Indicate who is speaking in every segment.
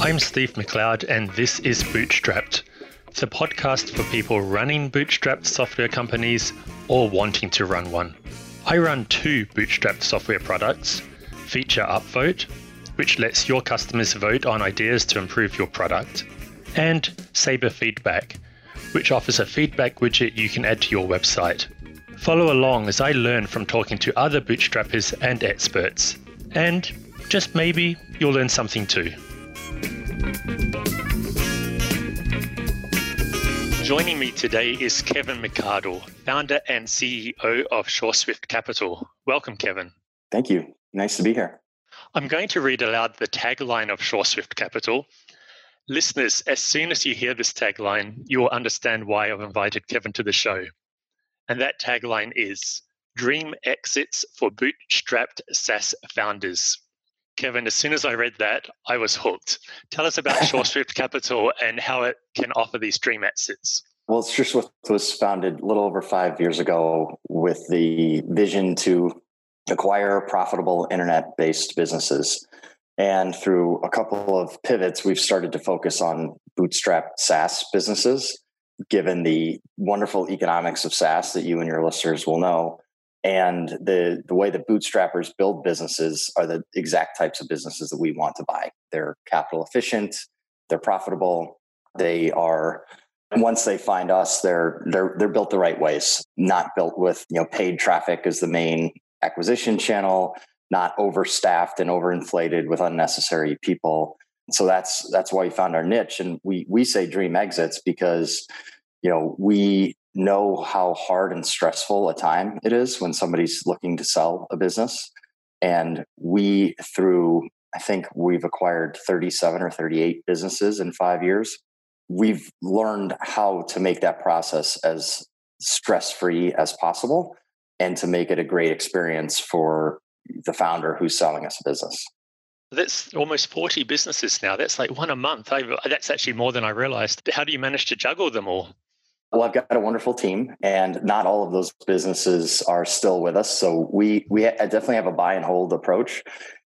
Speaker 1: I'm Steve McLeod, and this is Bootstrapped, the podcast for people running bootstrapped software companies or wanting to run one. I run two bootstrapped software products Feature Upvote, which lets your customers vote on ideas to improve your product, and Saber Feedback, which offers a feedback widget you can add to your website. Follow along as I learn from talking to other bootstrappers and experts, and just maybe you'll learn something too. Joining me today is Kevin McArdle, founder and CEO of SureSwift Capital. Welcome, Kevin.
Speaker 2: Thank you. Nice to be here.
Speaker 1: I'm going to read aloud the tagline of SureSwift Capital. Listeners, as soon as you hear this tagline, you will understand why I've invited Kevin to the show. And that tagline is Dream Exits for Bootstrapped SaaS Founders. Kevin, as soon as I read that, I was hooked. Tell us about SureSwift Capital and how it can offer these dream exits.
Speaker 2: Well, SureSwift was founded a little over five years ago with the vision to acquire profitable internet based businesses. And through a couple of pivots, we've started to focus on bootstrap SaaS businesses, given the wonderful economics of SaaS that you and your listeners will know. And the the way that bootstrappers build businesses are the exact types of businesses that we want to buy. They're capital efficient they're profitable they are once they find us they're they're they're built the right ways not built with you know paid traffic as the main acquisition channel not overstaffed and overinflated with unnecessary people so that's that's why we found our niche and we we say dream exits because you know we know how hard and stressful a time it is when somebody's looking to sell a business. And we, through, I think we've acquired 37 or 38 businesses in five years. We've learned how to make that process as stress free as possible and to make it a great experience for the founder who's selling us a business.
Speaker 1: That's almost 40 businesses now. That's like one a month. I, that's actually more than I realized. How do you manage to juggle them all?
Speaker 2: Well, I've got a wonderful team, and not all of those businesses are still with us. So we we definitely have a buy and hold approach.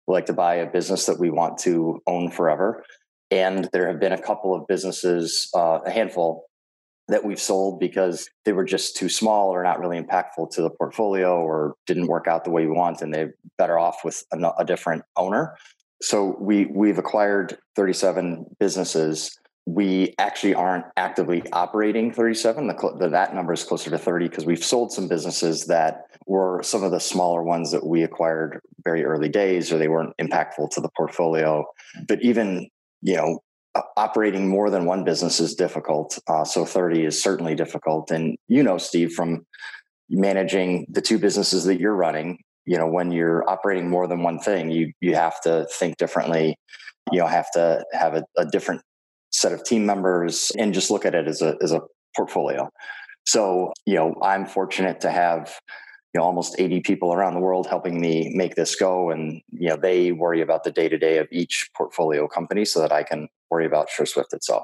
Speaker 2: We like to buy a business that we want to own forever. And there have been a couple of businesses, uh, a handful, that we've sold because they were just too small or not really impactful to the portfolio or didn't work out the way we want, and they're better off with a, a different owner. So we we've acquired 37 businesses. We actually aren't actively operating 37 the, the, that number is closer to 30 because we've sold some businesses that were some of the smaller ones that we acquired very early days or they weren't impactful to the portfolio. But even you know operating more than one business is difficult. Uh, so 30 is certainly difficult. And you know steve from managing the two businesses that you're running you know when you're operating more than one thing you you have to think differently. You know have to have a, a different set of team members and just look at it as a as a portfolio. So, you know, I'm fortunate to have you know almost 80 people around the world helping me make this go. And you know they worry about the day-to-day of each portfolio company so that I can worry about SureSwift itself.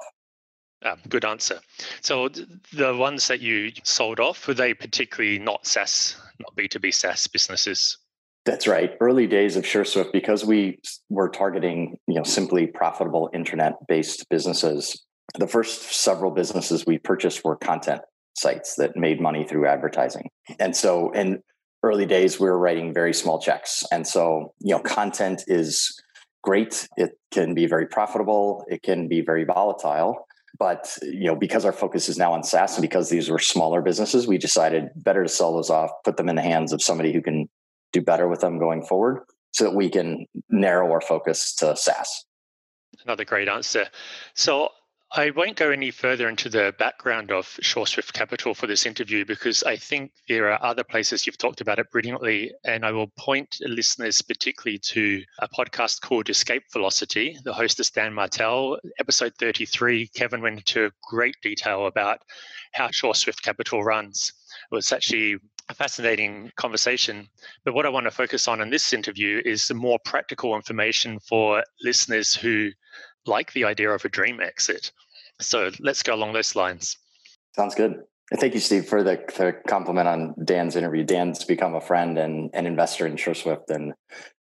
Speaker 1: Um, good answer. So the ones that you sold off were they particularly not SaaS, not B2B SaaS businesses?
Speaker 2: That's right. Early days of SureSwift, because we were targeting, you know, simply profitable internet-based businesses. The first several businesses we purchased were content sites that made money through advertising. And so in early days, we were writing very small checks. And so, you know, content is great. It can be very profitable. It can be very volatile. But you know, because our focus is now on SaaS and because these were smaller businesses, we decided better to sell those off, put them in the hands of somebody who can do better with them going forward so that we can narrow our focus to SaaS.
Speaker 1: Another great answer. So I won't go any further into the background of SureSwift Capital for this interview because I think there are other places you've talked about it brilliantly. And I will point listeners particularly to a podcast called Escape Velocity. The host is Dan Martell. Episode 33, Kevin went into great detail about how SureSwift Capital runs. It was actually a fascinating conversation. But what I want to focus on in this interview is some more practical information for listeners who like the idea of a dream exit. So let's go along those lines.
Speaker 2: Sounds good. Thank you, Steve, for the, the compliment on Dan's interview. Dan's become a friend and an investor in SureSwift. And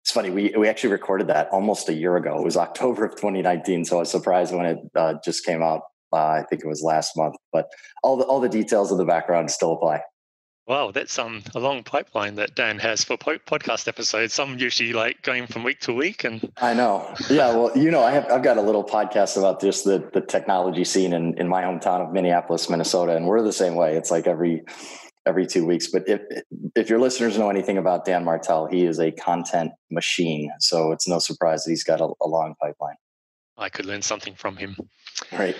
Speaker 2: it's funny, we, we actually recorded that almost a year ago. It was October of 2019. So I was surprised when it uh, just came out. Uh, I think it was last month, but all the, all the details of the background still apply.
Speaker 1: Wow, that's um a long pipeline that Dan has for po- podcast episodes. Some usually like going from week to week, and
Speaker 2: I know. Yeah, well, you know, I have I've got a little podcast about just the the technology scene in in my hometown of Minneapolis, Minnesota, and we're the same way. It's like every every two weeks. But if if your listeners know anything about Dan Martell, he is a content machine. So it's no surprise that he's got a, a long pipeline.
Speaker 1: I could learn something from him.
Speaker 2: Right.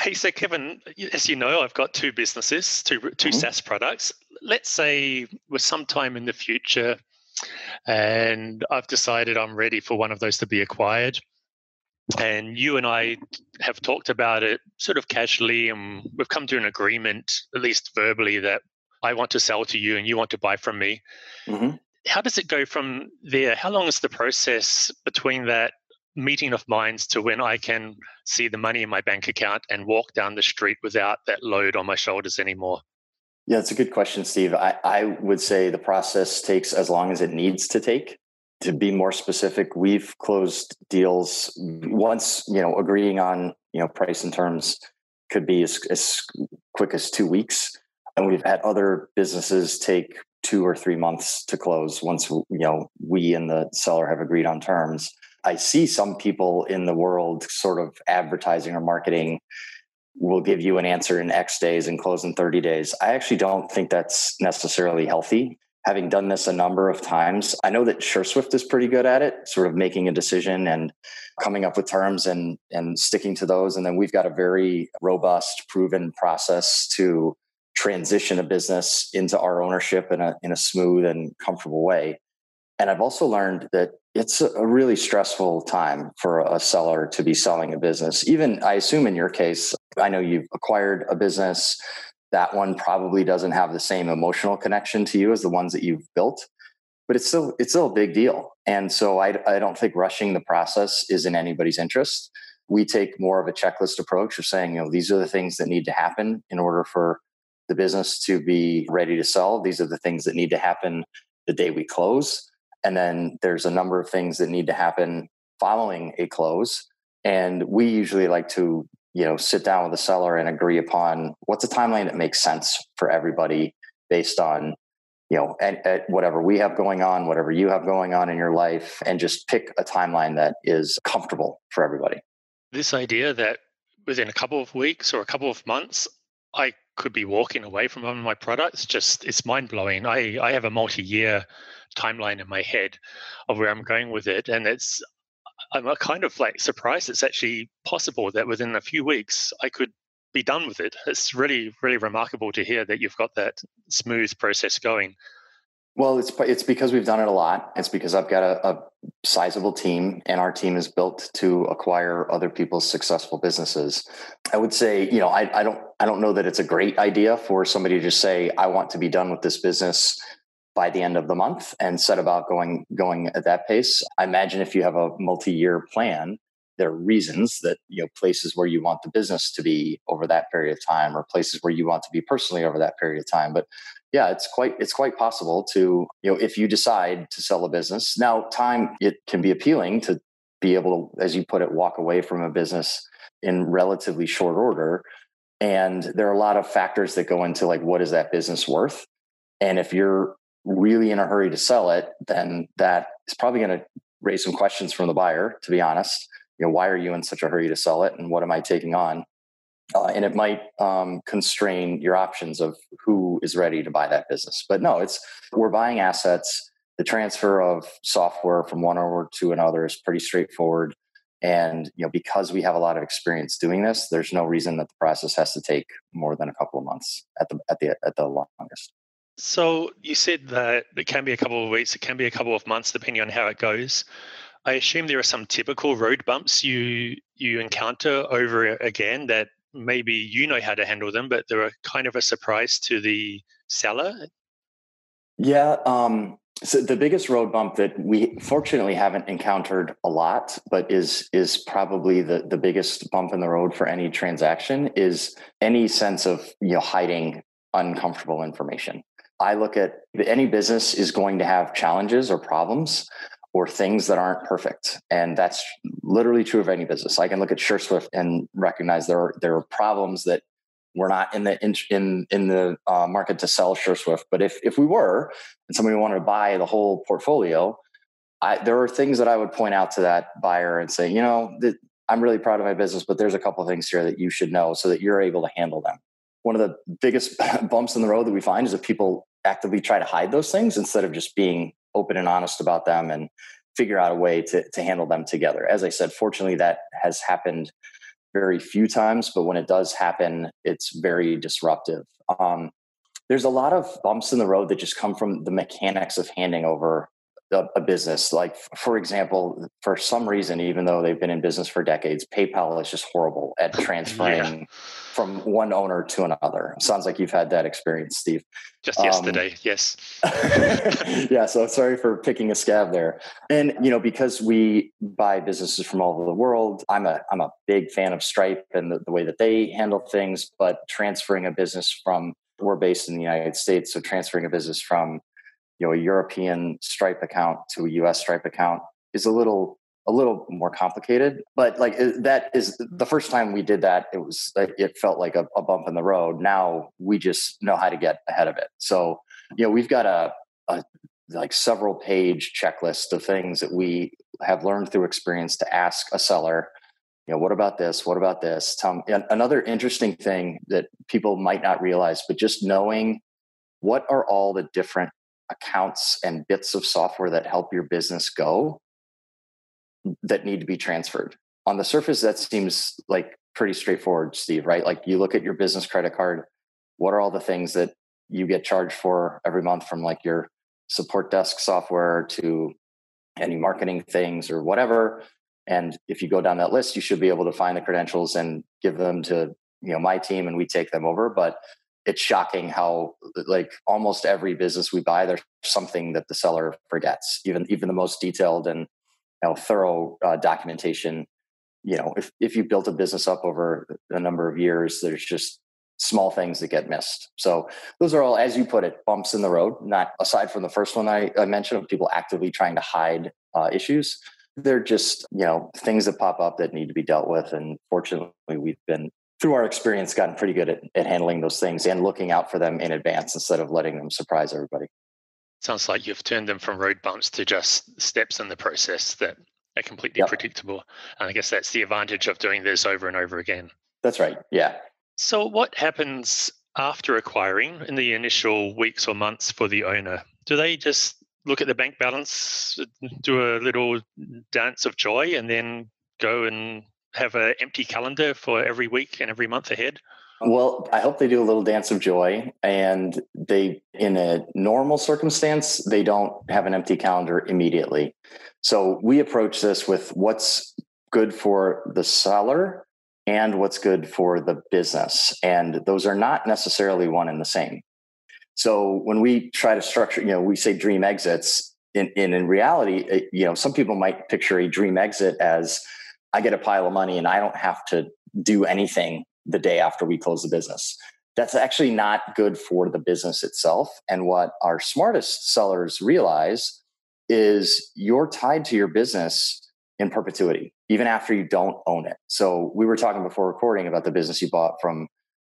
Speaker 1: Hey, so Kevin, as you know, I've got two businesses, two 2 mm-hmm. SaaS products. Let's say we're sometime in the future, and I've decided I'm ready for one of those to be acquired. And you and I have talked about it sort of casually, and we've come to an agreement, at least verbally, that I want to sell to you and you want to buy from me. Mm-hmm. How does it go from there? How long is the process between that meeting of minds to when I can see the money in my bank account and walk down the street without that load on my shoulders anymore?
Speaker 2: Yeah, it's a good question, Steve. I, I would say the process takes as long as it needs to take. To be more specific, we've closed deals once, you know, agreeing on, you know, price and terms could be as, as quick as two weeks. And we've had other businesses take two or three months to close once, you know, we and the seller have agreed on terms. I see some people in the world sort of advertising or marketing will give you an answer in X days and close in 30 days. I actually don't think that's necessarily healthy. Having done this a number of times, I know that SureSwift is pretty good at it, sort of making a decision and coming up with terms and and sticking to those. And then we've got a very robust, proven process to transition a business into our ownership in a in a smooth and comfortable way. And I've also learned that it's a really stressful time for a seller to be selling a business. Even I assume in your case, I know you've acquired a business. That one probably doesn't have the same emotional connection to you as the ones that you've built, but it's still it's still a big deal. And so I, I don't think rushing the process is in anybody's interest. We take more of a checklist approach of saying, you know, these are the things that need to happen in order for the business to be ready to sell. These are the things that need to happen the day we close and then there's a number of things that need to happen following a close. And we usually like to, you know, sit down with the seller and agree upon what's a timeline that makes sense for everybody based on, you know, at, at whatever we have going on, whatever you have going on in your life, and just pick a timeline that is comfortable for everybody.
Speaker 1: This idea that within a couple of weeks or a couple of months, I could be walking away from one of my products just it's mind blowing. I, I have a multi year timeline in my head of where I'm going with it. And it's, I'm uh, kind of like surprised it's actually possible that within a few weeks I could be done with it. It's really, really remarkable to hear that you've got that smooth process going.
Speaker 2: Well, it's it's because we've done it a lot. It's because I've got a, a, sizable team, and our team is built to acquire other people's successful businesses. I would say, you know, I, I don't I don't know that it's a great idea for somebody to just say, "I want to be done with this business by the end of the month and set about going going at that pace. I imagine if you have a multi-year plan, there are reasons that you know places where you want the business to be over that period of time or places where you want to be personally over that period of time. But yeah, it's quite it's quite possible to, you know, if you decide to sell a business. Now, time it can be appealing to be able to, as you put it, walk away from a business in relatively short order. And there are a lot of factors that go into like what is that business worth? And if you're really in a hurry to sell it, then that is probably going to raise some questions from the buyer, to be honest. You know, why are you in such a hurry to sell it? And what am I taking on? Uh, and it might um, constrain your options of who is ready to buy that business. But no, it's we're buying assets. The transfer of software from one owner to another is pretty straightforward. And you know, because we have a lot of experience doing this, there's no reason that the process has to take more than a couple of months at the at the at the longest.
Speaker 1: So you said that it can be a couple of weeks, it can be a couple of months, depending on how it goes. I assume there are some typical road bumps you you encounter over again that maybe you know how to handle them, but they're kind of a surprise to the seller.
Speaker 2: Yeah, um, So the biggest road bump that we fortunately haven't encountered a lot, but is is probably the the biggest bump in the road for any transaction is any sense of you know hiding uncomfortable information. I look at any business is going to have challenges or problems or things that aren't perfect. And that's literally true of any business. I can look at SureSwift and recognize there are, there are problems that we're not in the in in, in the uh, market to sell SureSwift. But if if we were, and somebody wanted to buy the whole portfolio, I, there are things that I would point out to that buyer and say, you know, I'm really proud of my business, but there's a couple things here that you should know so that you're able to handle them. One of the biggest bumps in the road that we find is that people actively try to hide those things instead of just being open and honest about them and figure out a way to, to handle them together. As I said, fortunately, that has happened very few times, but when it does happen, it's very disruptive. Um, there's a lot of bumps in the road that just come from the mechanics of handing over a, a, business. Like, for example, for some reason, even though they've been in business for decades, PayPal is just horrible at transferring yeah. from one owner to another. Sounds like you've had that experience, Steve.
Speaker 1: Just um, yesterday, yes.
Speaker 2: yeah, so sorry for picking a scab there. And you know, because we buy businesses from all over the world, I'm a I'm a big fan of Stripe and the, the way that they handle things. But transferring a business from we're based in the United States, so transferring a business from you know a European Stripe account to a US Stripe account is a little a little more complicated but like that is the first time we did that it was it felt like a, a, bump in the road. Now we just know how to get ahead of it. So you know we've got a, a like several page checklist of things that we have learned through experience to ask a seller you know what about this? What about this? Tom, another interesting thing that people might not realize but just knowing what are all the different accounts and bits of software that help your business go that need to be transferred. On the surface, that seems like pretty straightforward, Steve, right? Like you look at your business credit card, what are all the things that you get charged for every month from like your support desk software to any marketing things or whatever and if you go down that list you should be able to find the credentials and give them to you know my team and we take them over but it's shocking how like almost every business we buy there's something that the seller forgets even even the most detailed and you know, thorough uh, documentation. You know if, if you built a business up over a number of years there's just small things that get missed. So those are all as you put it bumps in the road not aside from the first one i, I mentioned of people actively trying to hide uh, issues they're just you know things that pop up that need to be dealt with and fortunately we've been through our experience, gotten pretty good at, at handling those things and looking out for them in advance instead of letting them surprise everybody.
Speaker 1: Sounds like you've turned them from road bumps to just steps in the process that are completely yep. predictable. And I guess that's the advantage of doing this over and over again.
Speaker 2: That's right. Yeah.
Speaker 1: So, what happens after acquiring in the initial weeks or months for the owner? Do they just look at the bank balance, do a little dance of joy, and then go and have an empty calendar for every week and every month ahead?
Speaker 2: Well, I hope they do a little dance of joy and they, in a normal circumstance, they don't have an empty calendar immediately. So we approach this with what's good for the seller and what's good for the business. And those are not necessarily one and the same. So when we try to structure, you know, we say dream exits. In, in, in reality, it, you know, some people might picture a dream exit as I get a pile of money and I don't have to do anything the day after we close the business. That's actually not good for the business itself. And what our smartest sellers realize is you're tied to your business in perpetuity, even after you don't own it. So we were talking before recording about the business you bought from,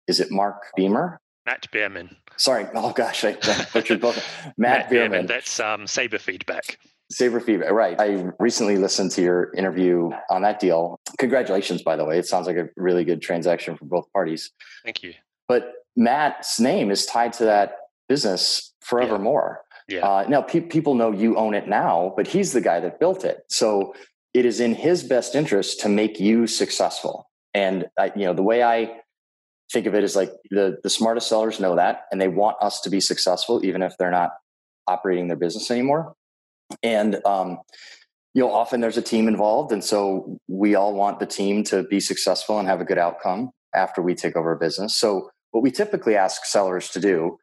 Speaker 2: is it Mark Beamer?
Speaker 1: Matt Behrman.
Speaker 2: Sorry. Oh gosh, I butchered both. Matt, Matt Behrman.
Speaker 1: That's um, Saber Feedback.
Speaker 2: Saber feedback, right. I recently listened to your interview on that deal. Congratulations, by the way. It sounds like a really good transaction for both parties.
Speaker 1: Thank you.
Speaker 2: But Matt's name is tied to that business forevermore. Yeah. yeah. Uh, now, pe- people know you own it now, but he's the guy that built it. So it is in his best interest to make you successful. And uh, you know, the way I think of it is like the the smartest sellers know that, and they want us to be successful, even if they're not operating their business anymore and um, you know often there's a team involved and so we all want the team to be successful and have a good outcome after we take over a business so what we typically ask sellers to do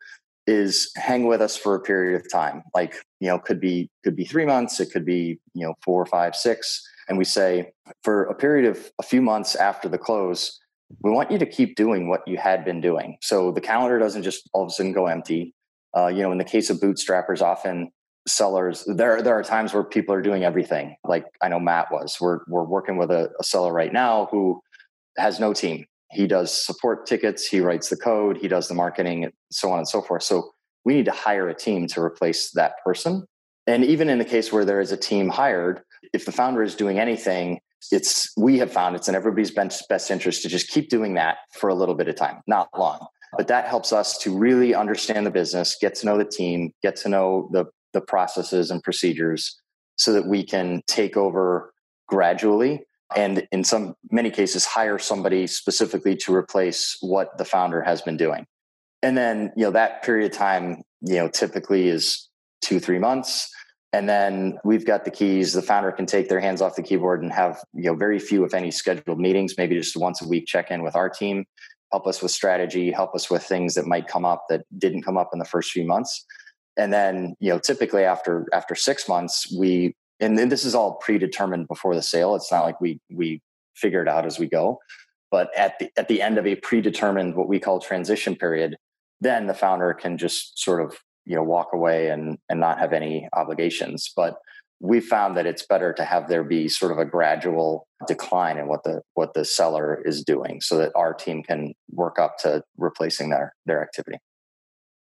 Speaker 2: is hang with us for a period of time. Like, you know, could be could be three months, it could be, you know, four, five, six. And we say for a period of a few months after the close, we want you to keep doing what you had been doing. So the calendar doesn't just all of a sudden go empty. Uh, you know, in the case of bootstrappers, often sellers there there are times where people are doing everything. Like I know Matt was. We're we're working with a, a seller right now who has no team. He does support tickets, he writes the code, he does the marketing, so on and so forth. So we need to hire a team to replace that person. And even in the case where there is a team hired, if the founder is doing anything, it's we have found it's in everybody's best, best interest to just keep doing that for a little bit of time, not long. But that helps us to really understand the business, get to know the team, get to know the, the processes and procedures so that we can take over gradually and in some many cases hire somebody specifically to replace what the founder has been doing. And then you know that period of time you know typically is two three months. And then we've got the keys. The founder can take their hands off the keyboard and have you know very few if any scheduled meetings maybe just once a week check in with our team help us with strategy help us with things that might come up that didn't come up in the first few months and then you know typically after after six months we and then this is all predetermined before the sale. It's not like we we figure it out as we go. But at the at the end of a predetermined what we call transition period then the founder can just sort of you know walk away and and not have any obligations. But we found that it's better to have there be sort of a gradual decline in what the what the seller is doing so that our team can work up to replacing their their activity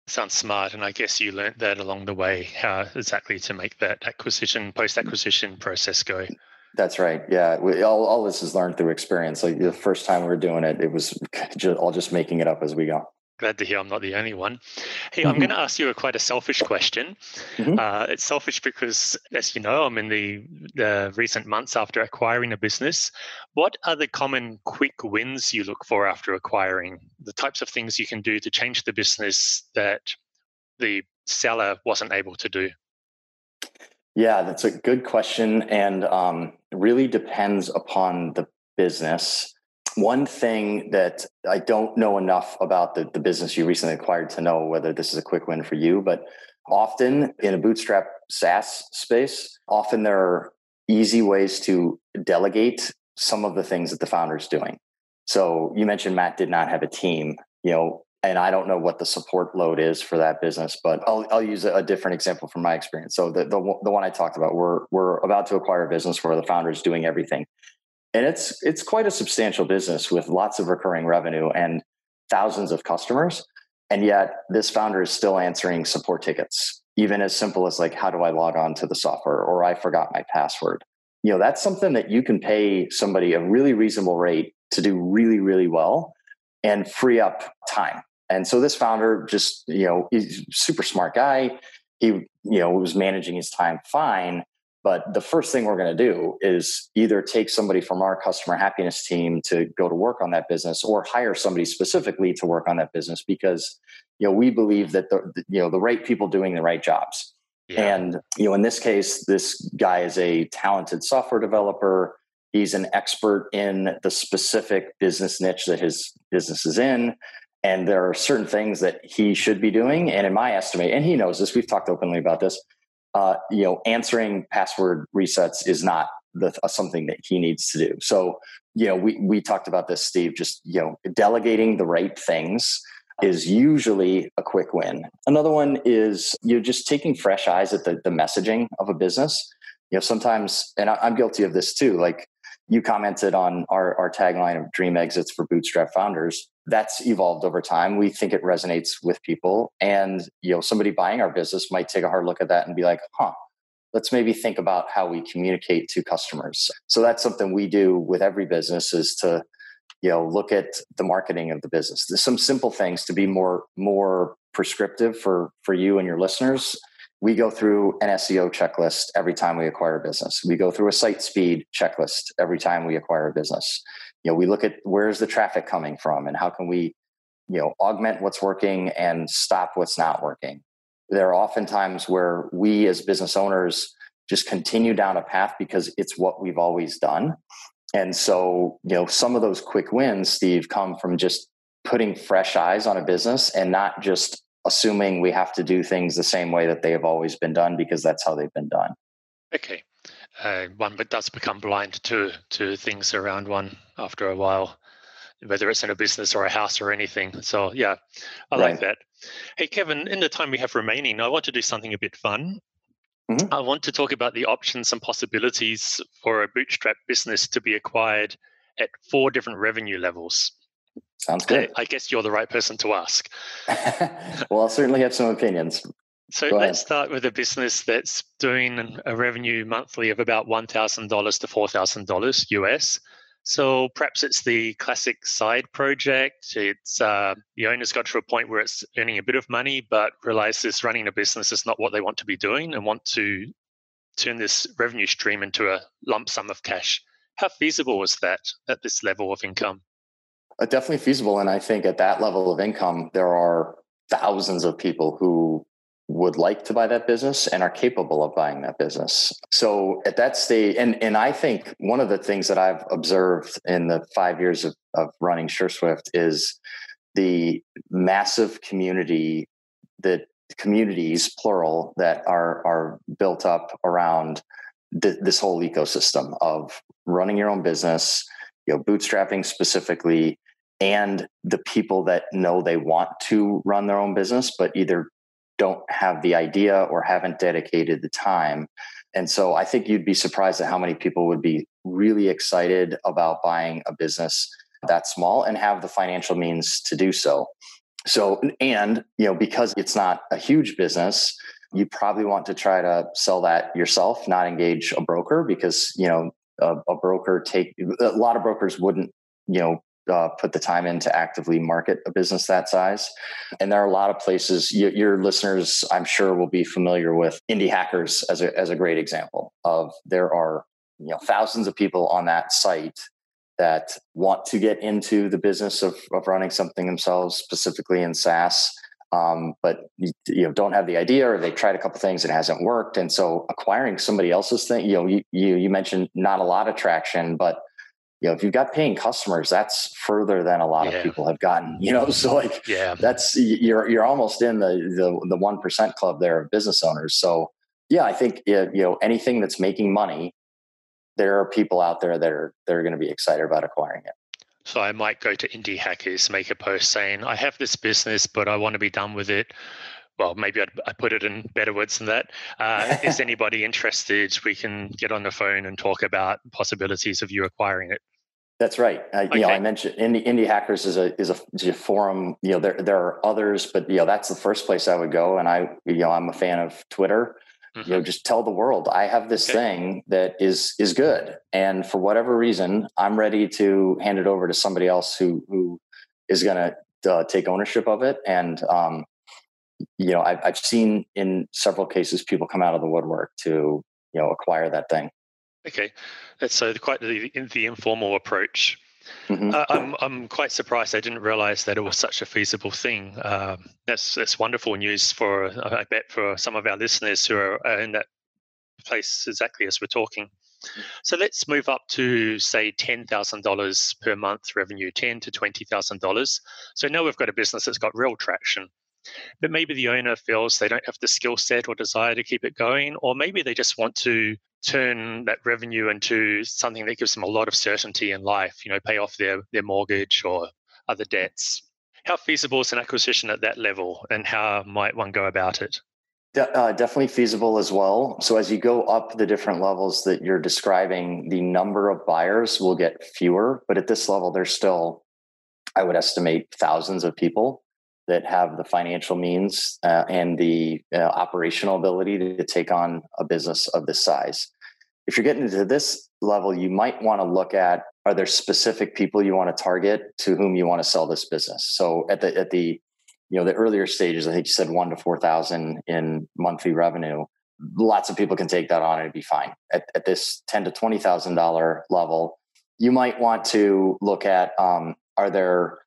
Speaker 1: sounds smart and i guess you learned that along the way how exactly to make that acquisition post acquisition process go.
Speaker 2: That's right yeah. We, all, all this is learned through experience. Like the first time we were doing it it was just, all just making it up as we go
Speaker 1: glad to hear I'm not the only one. Hey, mm-hmm. I'm going to ask you a quite a selfish question. Mm-hmm. Uh, it's selfish because, as you know, I'm in the, the recent months after acquiring a business. What are the common quick wins you look for after acquiring? The types of things you can do to change the business that the seller wasn't able to do?
Speaker 2: Yeah, that's a good question, and um, really depends upon the business one thing that I don't know enough about the, the business you recently acquired to know whether this is a quick win for you, but often in a bootstrap SaaS space, often there are easy ways to delegate some of the things that the founder is doing. So you mentioned Matt did not have a team, you know, and I don't know what the support load is for that business, but I'll, I'll use a different example from my experience. So the, the, the one I talked about, we're, we're about to acquire a business where the founder is doing everything and it's it's quite a substantial business with lots of recurring revenue and thousands of customers. And yet this founder is still answering support tickets even as simple as like how do i log on to the software? Or i forgot my password. You know that's something that you can pay somebody a really reasonable rate to do really really well and free up time. And so this founder just you know he's super smart guy. He you know was managing his time fine but the first thing we're going to do is either take somebody from our customer happiness team to go to work on that business or hire somebody specifically to work on that business because you know we believe that the you know the right people doing the right jobs. Yeah. And you know in this case this guy is a talented software developer. He's an expert in the specific business niche that his business is in and there are certain things that he should be doing and in my estimate and he knows this we've talked openly about this uh, you know, answering password resets is not the, uh, something that he needs to do. So, you know, we we talked about this, Steve. Just you know, delegating the right things is usually a quick win. Another one is you're just taking fresh eyes at the, the messaging of a business. You know, sometimes, and I'm guilty of this too. Like you commented on our, our tagline of dream exits for bootstrap founders that's evolved over time. We think it resonates with people. And you know somebody buying our business might take a hard look at that and be like huh let's maybe think about how we communicate to customers. So that's something we do with every business is to you know look at the marketing of the business. There's some simple things to be more more prescriptive for for you and your listeners. We go through an SEO checklist every time we acquire a business. We go through a site speed checklist every time we acquire a business. You know, we look at where's the traffic coming from and how can we, you know, augment what's working and stop what's not working. There are often times where we as business owners just continue down a path because it's what we've always done. And so, you know, some of those quick wins, Steve, come from just putting fresh eyes on a business and not just assuming we have to do things the same way that they have always been done because that's how they've been done.
Speaker 1: Okay. Uh, one but does become blind to to things around one after a while, whether it's in a business or a house or anything. So yeah, I right. like that. Hey Kevin, in the time we have remaining, I want to do something a bit fun. Mm-hmm. I want to talk about the options and possibilities for a bootstrap business to be acquired at four different revenue levels.
Speaker 2: Sounds good.
Speaker 1: I, I guess you're the right person to ask.
Speaker 2: well, I'll certainly have some opinions.
Speaker 1: So let's start with a business that's doing a revenue monthly of about $1,000 to $4,000 US. So perhaps it's the classic side project. It's uh, the owner's got to a point where it's earning a bit of money, but realizes running a business is not what they want to be doing and want to turn this revenue stream into a lump sum of cash. How feasible is that at this level of income?
Speaker 2: Uh, definitely feasible. And I think at that level of income, there are thousands of people who would like to buy that business and are capable of buying that business. So at that stage, and and I think one of the things that I've observed in the five years of, of running SureSwift is the massive community that communities plural that are are built up around th- this whole ecosystem of running your own business you know bootstrapping specifically and the people that know they want to run their own business but either don't have the idea or haven't dedicated the time. And so I think you'd be surprised at how many people would be really excited about buying a business that small and have the financial means to do so. So, and, you know, because it's not a huge business, you probably want to try to sell that yourself, not engage a broker because, you know, a, a broker take a lot of brokers wouldn't, you know, uh, put the time in to actively market a business that size. And there are a lot of places you, your listeners, I'm sure, will be familiar with Indie Hackers as a as a great example of there are you know thousands of people on that site that want to get into the business of, of running something themselves, specifically in SaaS. Um, but you know don't have the idea or they tried a couple things and it hasn't worked and so acquiring somebody else's thing you know you, you you mentioned not a lot of traction but you know, if you've got paying customers, that's further than a lot yeah. of people have gotten, you know, so like, yeah, that's, you're, you're almost in the, the, the 1% club there of business owners. So yeah, I think, you know, anything that's making money, there are people out there that are, that are going to be excited about acquiring it.
Speaker 1: So I might go to Indie Hackers, make a post saying, I have this business, but I want to be done with it well, maybe I'd, I put it in better words than that. Uh, is anybody interested? We can get on the phone and talk about possibilities of you acquiring it.
Speaker 2: That's right. Uh, okay. You know, I mentioned Indie, Indie Hackers is a, is a is a forum. You know, there there are others, but you know that's the first place I would go. And I, you know, I'm a fan of Twitter. Mm-hmm. You know, mm-hmm. just tell the world I have this okay. thing that is is good, and for whatever reason, I'm ready to hand it over to somebody else who who is going to uh, take ownership of it. And um, you know, I've, I've seen in several cases people come out of the woodwork to you know acquire that thing.
Speaker 1: Okay, that's so quite the, the informal approach. Mm-hmm. Uh, I'm I'm quite surprised. I didn't realize that it was such a feasible thing. Um, that's that's wonderful news for I bet for some of our listeners who are in that place exactly as we're talking. So let's move up to say ten thousand dollars per month revenue, ten to twenty thousand dollars. So now we've got a business that's got real traction but maybe the owner feels they don't have the skill set or desire to keep it going, or maybe they just want to turn that revenue into something that gives them a lot of certainty in life, you know, pay off their, their mortgage or other debts. How feasible is an acquisition at that level and how might one go about it?
Speaker 2: De- uh, definitely feasible as well. So, as you go up the different levels that you're describing, the number of buyers will get fewer. But at this level, there's still, I would estimate, thousands of people that have the financial means uh, and the uh, operational ability to take on a business of this size. If you're getting to this level, you might want to look at are there specific people you want to target to whom you want to sell this business. So at the at the you know the earlier stages, I think you said one to four thousand in monthly revenue. Lots of people can take that on and it'd be fine. At, at this ten to twenty thousand dollar level, you might want to look at um, are there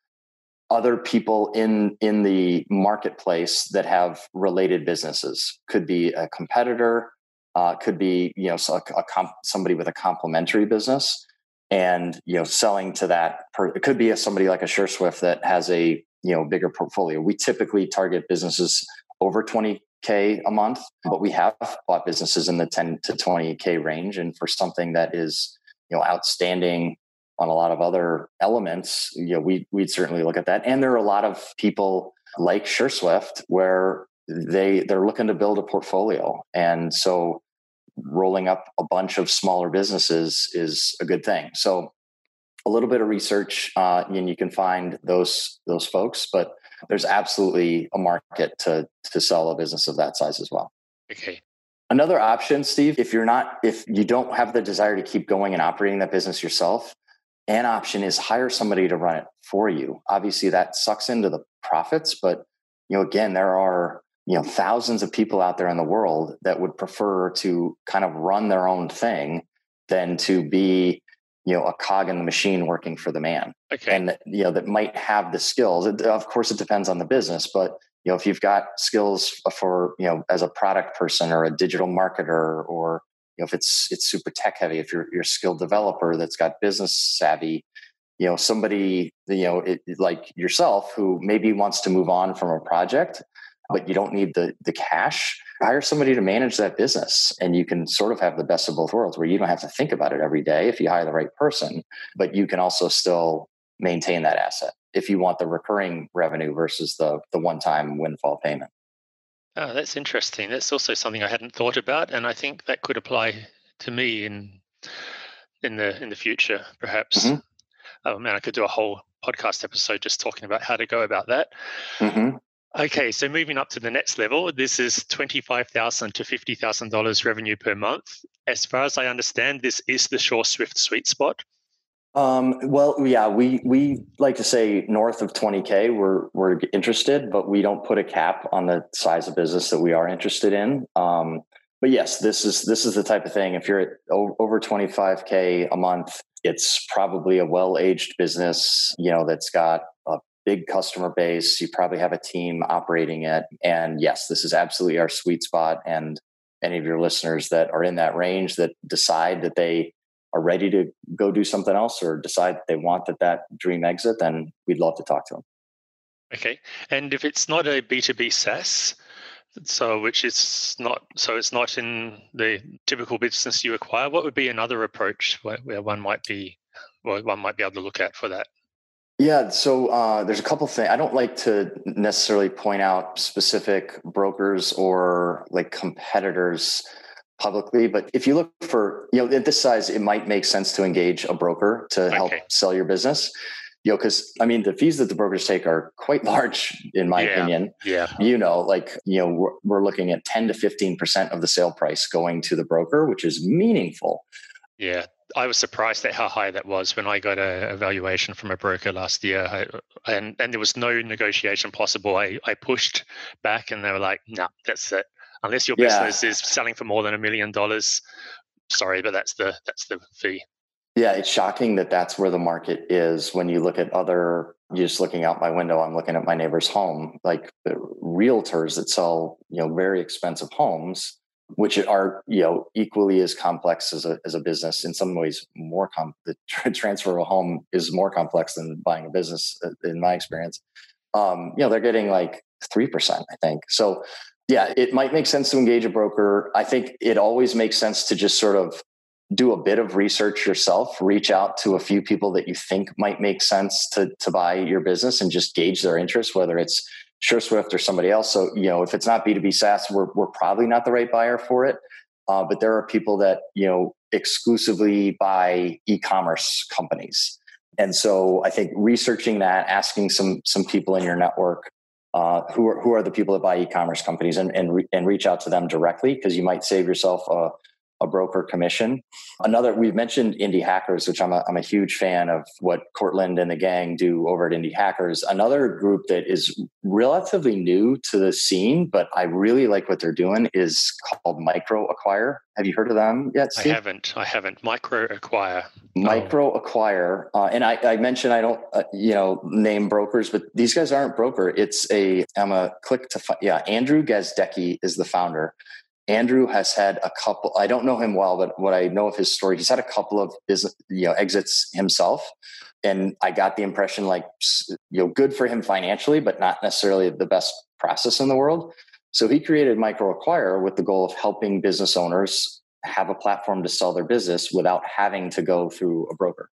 Speaker 2: other people in in the marketplace that have related businesses could be a competitor uh, could be you know a, a comp, somebody with a complementary business and you know selling to that per, it could be a, somebody like a SureSwift that has a you know bigger portfolio. We typically target businesses over 20k a month, but we have bought businesses in the 10 to 20k range. And for something that is you know outstanding on a lot of other elements, you know, we we'd certainly look at that. And there are a lot of people like SureSwift where they they're looking to build a portfolio, and so rolling up a bunch of smaller businesses is a good thing. So a little bit of research, uh, and you can find those those folks. But there's absolutely a market to to sell a business of that size as well.
Speaker 1: Okay.
Speaker 2: Another option, Steve, if you're not, if you don't have the desire to keep going and operating that business yourself, an option is hire somebody to run it for you. Obviously, that sucks into the profits, but you know, again, there are you know thousands of people out there in the world that would prefer to kind of run their own thing than to be you know a cog in the machine working for the man.
Speaker 1: Okay.
Speaker 2: And you know that might have the skills. It, of course it depends on the business but you know if you've got skills for you know as a product person or a digital marketer or you know if it's it's super tech heavy if you're you're a skilled developer that's got business savvy you know somebody you know it, like yourself who maybe wants to move on from a project but you don't need the the cash hire somebody to manage that business and you can sort of have the best of both worlds where you don't have to think about it every day if you hire the right person but you can also still maintain that asset if you want the recurring revenue versus the the one time windfall payment
Speaker 1: oh that's interesting that's also something i hadn't thought about and i think that could apply to me in in the in the future perhaps mm-hmm. oh man i could do a whole podcast episode just talking about how to go about that mm-hmm. Okay, so moving up to the next level, this is 25,000 to $50,000 revenue per month. As far as I understand, this is the SureSwift sweet spot.
Speaker 2: Um, well, yeah, we we like to say north of 20k, we're we're interested, but we don't put a cap on the size of business that we are interested in. Um, but yes, this is this is the type of thing. If you're at over 25k a month, it's probably a well-aged business, you know, that's got a big customer base. You probably have a team operating it. And yes, this is absolutely our sweet spot. And any of your listeners that are in that range that decide that they are ready to go do something else or decide they want that that dream exit, then we'd love to talk to them.
Speaker 1: Okay. And if it's not a B2B SaaS, so which is not so it's not in the typical business you acquire, what would be another approach where, one might be well, one might be able to look at for that?
Speaker 2: Yeah, so uh, there's a couple things. I don't like to necessarily point out specific brokers or like competitors publicly, but if you look for, you know, at this size, it might make sense to engage a broker to okay. help sell your business. You know, because I mean, the fees that the brokers take are quite large, in my
Speaker 1: yeah.
Speaker 2: opinion.
Speaker 1: Yeah.
Speaker 2: You know, like, you know, we're, we're looking at 10 to 15% of the sale price going to the broker, which is meaningful.
Speaker 1: Yeah, I was surprised at how high that was when I got a evaluation from a broker last year, I, and and there was no negotiation possible. I I pushed back, and they were like, "No, nah, that's it. Unless your yeah. business is selling for more than a million dollars, sorry, but that's the that's the fee."
Speaker 2: Yeah, it's shocking that that's where the market is. When you look at other, you're just looking out my window. I'm looking at my neighbor's home, like realtors that sell, you know, very expensive homes which are you know equally as complex as a, as a business in some ways more com the transfer of a home is more complex than buying a business uh, in my experience um, you know they're getting like 3% i think so yeah it might make sense to engage a broker i think it always makes sense to just sort of do a bit of research yourself reach out to a few people that you think might make sense to to buy your business and just gauge their interest whether it's SureSwift or somebody else. So, you know, if it's not B2B SaaS, we're, we're probably not the right buyer for it. Uh, but there are people that, you know, exclusively buy e-commerce companies. And so I think researching that, asking some, some people in your network, uh, who are, who are the people that buy e-commerce companies and, and, re- and reach out to them directly, because you might save yourself a, a broker commission. Another, we've mentioned Indie Hackers, which I'm a, I'm a huge fan of what Courtland and the gang do over at Indie Hackers. Another group that is relatively new to the scene, but I really like what they're doing is called Micro Acquire. Have you heard of them yet?
Speaker 1: Steve? I haven't. I haven't. Micro Acquire.
Speaker 2: Micro oh. Acquire, uh, and I, I, mentioned I don't, uh, you know, name brokers, but these guys aren't broker. It's a. I'm a click to. Fi- yeah, Andrew Gazdecki is the founder. Andrew has had a couple. I don't know him well, but what I know of his story, he's had a couple of business, you know, exits himself, and I got the impression like you know good for him financially, but not necessarily the best process in the world. So he created Micro Acquire with the goal of helping business owners have a platform to sell their business without having to go through a broker.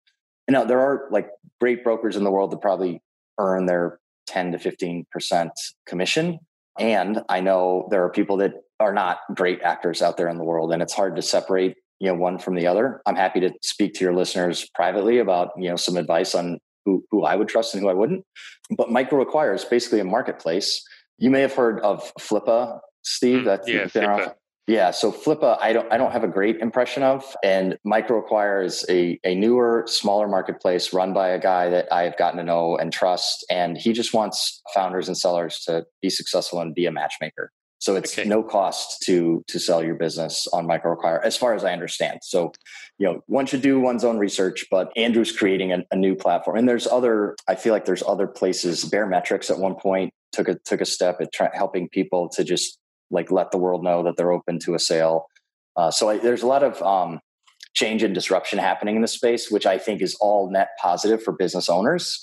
Speaker 2: And now there are like great brokers in the world that probably earn their 10 to 15% commission. And I know there are people that are not great actors out there in the world and it's hard to separate you know one from the other. I'm happy to speak to your listeners privately about you know some advice on who, who i would trust and who i wouldn't. But MicroAcquire is basically a marketplace. You may have heard of flippa steve mm, that's
Speaker 1: yeah, been around.
Speaker 2: Yeah, so Flippa, I don't, I don't have a great impression of, and MicroAcquire is a a newer, smaller marketplace run by a guy that I have gotten to know and trust, and he just wants founders and sellers to be successful and be a matchmaker. So it's okay. no cost to to sell your business on MicroAcquire, as far as I understand. So, you know, one should do one's own research, but Andrew's creating a, a new platform, and there's other. I feel like there's other places. Baremetrics at one point took a took a step at try, helping people to just like let the world know that they're open to a sale. Uh, so I, there's a lot of um, change and disruption happening in the space, which I think is all net positive for business owners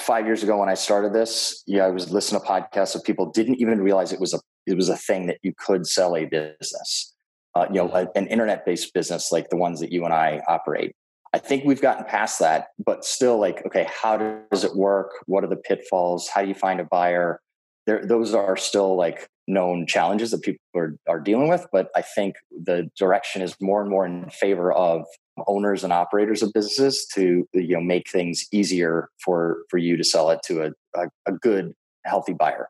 Speaker 2: five years ago when I started this, yeah, I was listening to podcasts of people didn't even realize it was a it was a thing that you could sell a business, uh, you know, a, an internet based business like the ones that you and I operate. I think we've gotten past that, but still, like, okay, how does it work? What are the pitfalls? How do you find a buyer? There, those are still like known challenges that people are, are dealing with. But I think the direction is more and more in favor of owners and operators of businesses to you know make things easier for for you to sell it to a, a, a good healthy buyer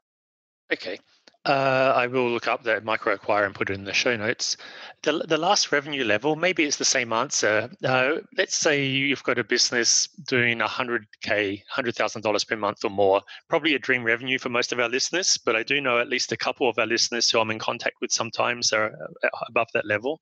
Speaker 1: okay uh, I will look up the MicroAcquire and put it in the show notes. The, the last revenue level, maybe it's the same answer. Uh, let's say you've got a business doing 100K, $100,000 per month or more, probably a dream revenue for most of our listeners, but I do know at least a couple of our listeners who I'm in contact with sometimes are above that level.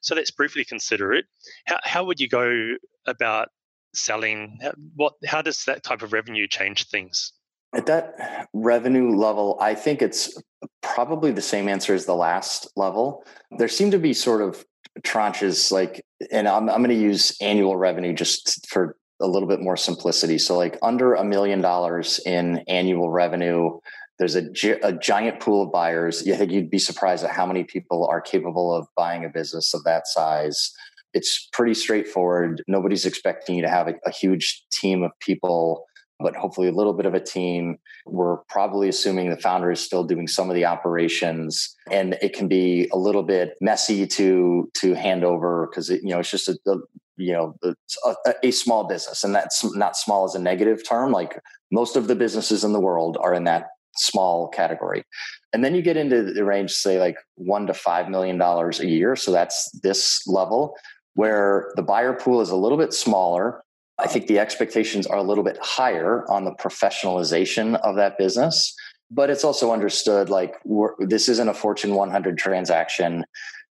Speaker 1: So let's briefly consider it. How, how would you go about selling? What, how does that type of revenue change things?
Speaker 2: At that revenue level, I think it's probably the same answer as the last level. There seem to be sort of tranches like, and I'm, I'm going to use annual revenue just for a little bit more simplicity. So, like under a million dollars in annual revenue, there's a, a giant pool of buyers. You think you'd be surprised at how many people are capable of buying a business of that size. It's pretty straightforward. Nobody's expecting you to have a, a huge team of people but hopefully a little bit of a team. We're probably assuming the founder is still doing some of the operations, and it can be a little bit messy to to hand over because you know it's just a, a you know a, a, small business, and that's not small as a negative term. Like most of the businesses in the world are in that small category. And then you get into the range, say like one to five million dollars a year. So that's this level where the buyer pool is a little bit smaller I think the expectations are a little bit higher on the professionalization of that business, but it's also understood like this isn't a Fortune 100 transaction.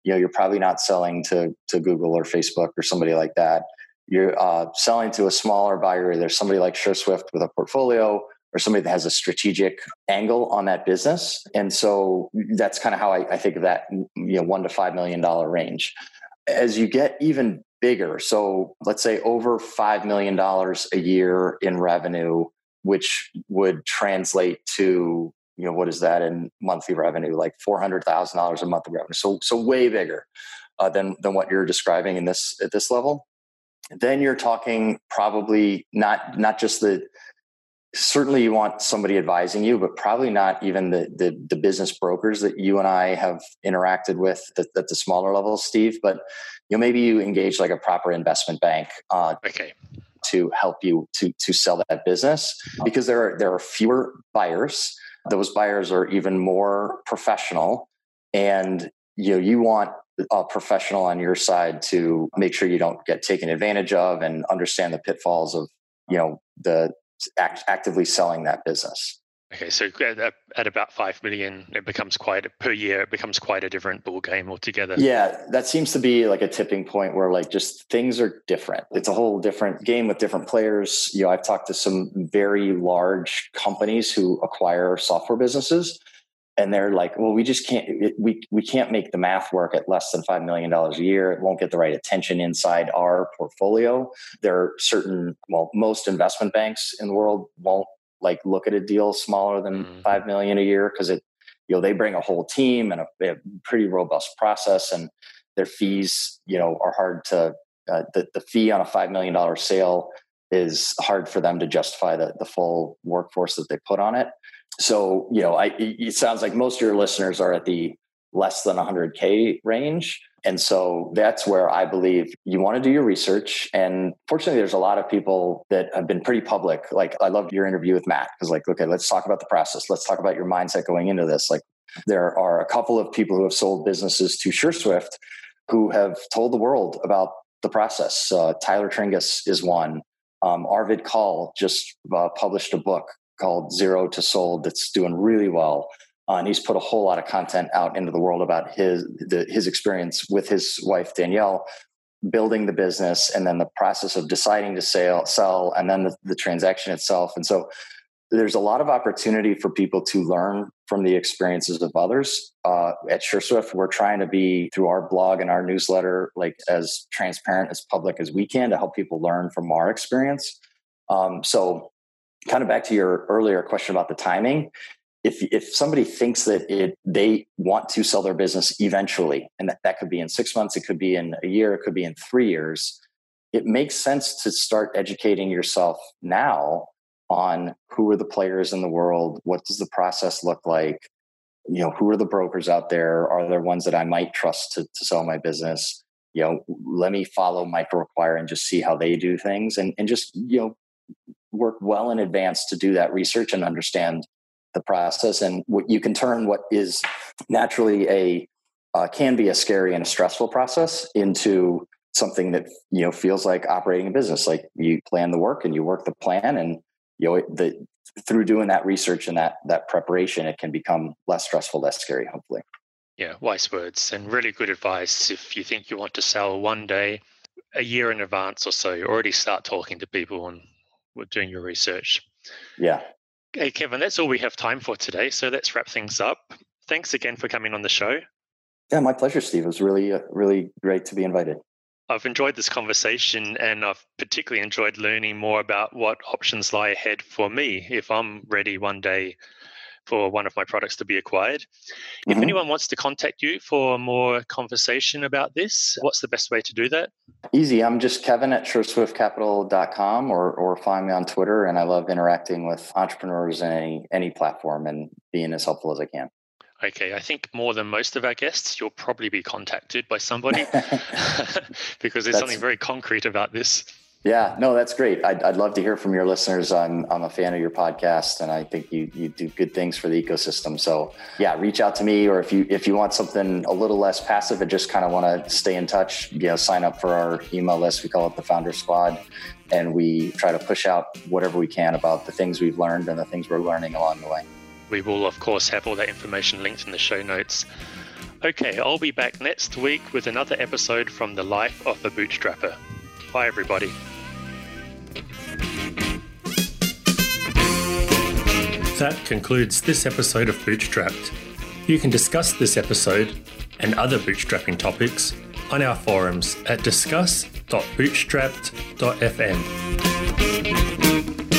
Speaker 2: You know, you're probably not selling to to Google or Facebook or somebody like that. You're uh, selling to a smaller buyer. There's somebody like SureSwift with a portfolio or somebody that has a strategic angle on that business. And so that's kind of how I, I think of that, you know, one to five million dollar range. As you get even bigger. So let's say over $5 million a year in revenue, which would translate to, you know, what is that in monthly revenue? Like $400,000 a month of revenue. So, so way bigger uh, than, than what you're describing in this, at this level. Then you're talking probably not, not just the, certainly you want somebody advising you, but probably not even the, the, the business brokers that you and I have interacted with at, at the smaller levels, Steve. But you know, maybe you engage like a proper investment bank. Uh,
Speaker 1: okay.
Speaker 2: To help you to to sell that business because there are there are fewer buyers. Those buyers are even more professional, and you know you want a professional on your side to make sure you don't get taken advantage of and understand the pitfalls of you know the act, actively selling that business.
Speaker 1: Okay, so uh, at, at, about five million, it becomes quite per year. It becomes quite a different ball game altogether.
Speaker 2: Yeah, that seems to be like a tipping point where like just things are different. It's a whole different game with different players. You know, I've talked to some very large companies who acquire software businesses, and they're like, well, we just can't, it, we, we can't make the math work at less than $5 million a year. It won't get the right attention inside our portfolio. There are certain, well, most investment banks in the world won't like look at a deal smaller than mm-hmm. 5 million a year because it, you know, they bring a whole team and a, a pretty robust process and their fees, you know, are hard to, uh, the, the fee on a $5 million sale is hard for them to justify the, the full workforce that they put on it so you know I, it sounds like most of your listeners are at the less than 100k range. And so that's where i believe you want to do your research. And fortunately there's a lot of people that have been pretty public. Like i loved your interview with matt because like okay let's talk about the process. Let's talk about your mindset going into this. Like there are a couple of people who have sold businesses to sureswift who have told the world about the process. Uh, tyler tringas is one. Um, arvid Kahl just uh, published a book called Zero to Sold that's doing really well. Uh, and he's put a whole lot of content out into the world about his the, his experience with his wife Danielle building the business and then the process of deciding to sell sell and then the, the transaction itself and so there's a lot of opportunity for people to learn from the experiences of others. Uh, at SureSwift, we're trying to be through our blog and our newsletter, like as transparent as public as we can to help people learn from our experience. Um, so kind of back to your earlier question about the timing if if somebody thinks that it they want to sell their business eventually and that, that could be in six months it could be in a year it could be in three years it makes sense to start educating yourself now on who are the players in the world what does the process look like you know who are the brokers out there are there ones that i might trust to, to sell my business you know let me follow MicroAcquire and just see how they do things and, and just you know work well in advance to do that research and understand the process. And what you can turn what is naturally a uh, can be a scary and a stressful process into something that you know feels like operating a business. Like you plan the work and you work the plan and you know the through doing that research and that that preparation it can become less stressful less scary hopefully.
Speaker 1: Yeah wise words and really good advice. If you think you want to sell one day a year in advance or so you already start talking to people and doing your research.
Speaker 2: Yeah.
Speaker 1: Hey, Kevin, that's all we have time for today. So let's wrap things up. Thanks again for coming on the show.
Speaker 2: Yeah, my pleasure, Steve. It was really, uh, really great to be invited.
Speaker 1: I've enjoyed this conversation and I've particularly enjoyed learning more about what options lie ahead for me if I'm ready one day for one of my products to be acquired. If mm-hmm. anyone wants to contact you for more conversation about this, what's the best way to do that?
Speaker 2: Easy. I'm just Kevin at sureswiftcapital.com or, or find me on Twitter. And I love interacting with entrepreneurs in any, any platform and being as helpful as I can.
Speaker 1: Okay, I think more than most of our guests, you'll probably be contacted by somebody because there's something very concrete about this.
Speaker 2: Yeah, no, that's great. I'd, I'd love to hear from your listeners. I'm, I'm a fan of your podcast and I think you, you do good things for the ecosystem. So yeah, reach out to me or if you, if you want something a little less passive and just kind of want to stay in touch, you know, sign up for our email list. We call it the founder squad and we try to push out whatever we can about the things we've learned and the things we're learning along the way.
Speaker 1: We will of course have all that information linked in the show notes. Okay, I'll be back next week with another episode from the life of a bootstrapper. Bye everybody. That concludes this episode of Bootstrapped. You can discuss this episode and other bootstrapping topics on our forums at discuss.bootstrapped.fm.